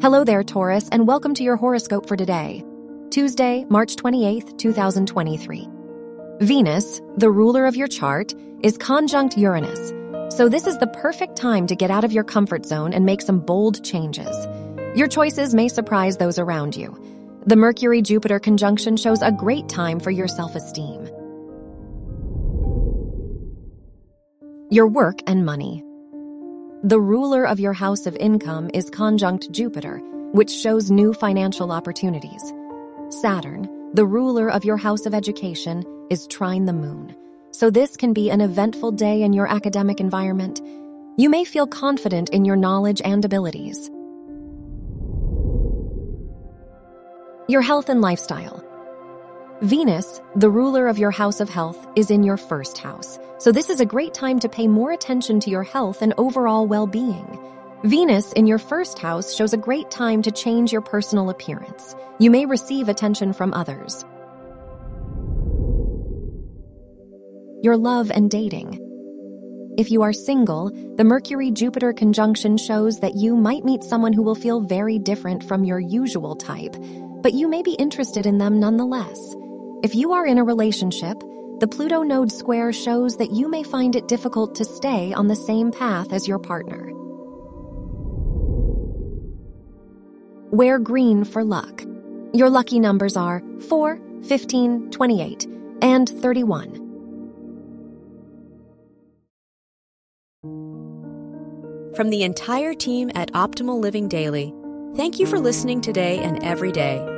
Hello there, Taurus, and welcome to your horoscope for today, Tuesday, March 28th, 2023. Venus, the ruler of your chart, is conjunct Uranus, so this is the perfect time to get out of your comfort zone and make some bold changes. Your choices may surprise those around you. The Mercury Jupiter conjunction shows a great time for your self esteem. Your work and money. The ruler of your house of income is conjunct Jupiter, which shows new financial opportunities. Saturn, the ruler of your house of education, is trine the moon. So this can be an eventful day in your academic environment. You may feel confident in your knowledge and abilities. Your health and lifestyle. Venus, the ruler of your house of health, is in your first house, so this is a great time to pay more attention to your health and overall well being. Venus in your first house shows a great time to change your personal appearance. You may receive attention from others. Your love and dating. If you are single, the Mercury Jupiter conjunction shows that you might meet someone who will feel very different from your usual type, but you may be interested in them nonetheless. If you are in a relationship, the Pluto node square shows that you may find it difficult to stay on the same path as your partner. Wear green for luck. Your lucky numbers are 4, 15, 28, and 31. From the entire team at Optimal Living Daily, thank you for listening today and every day.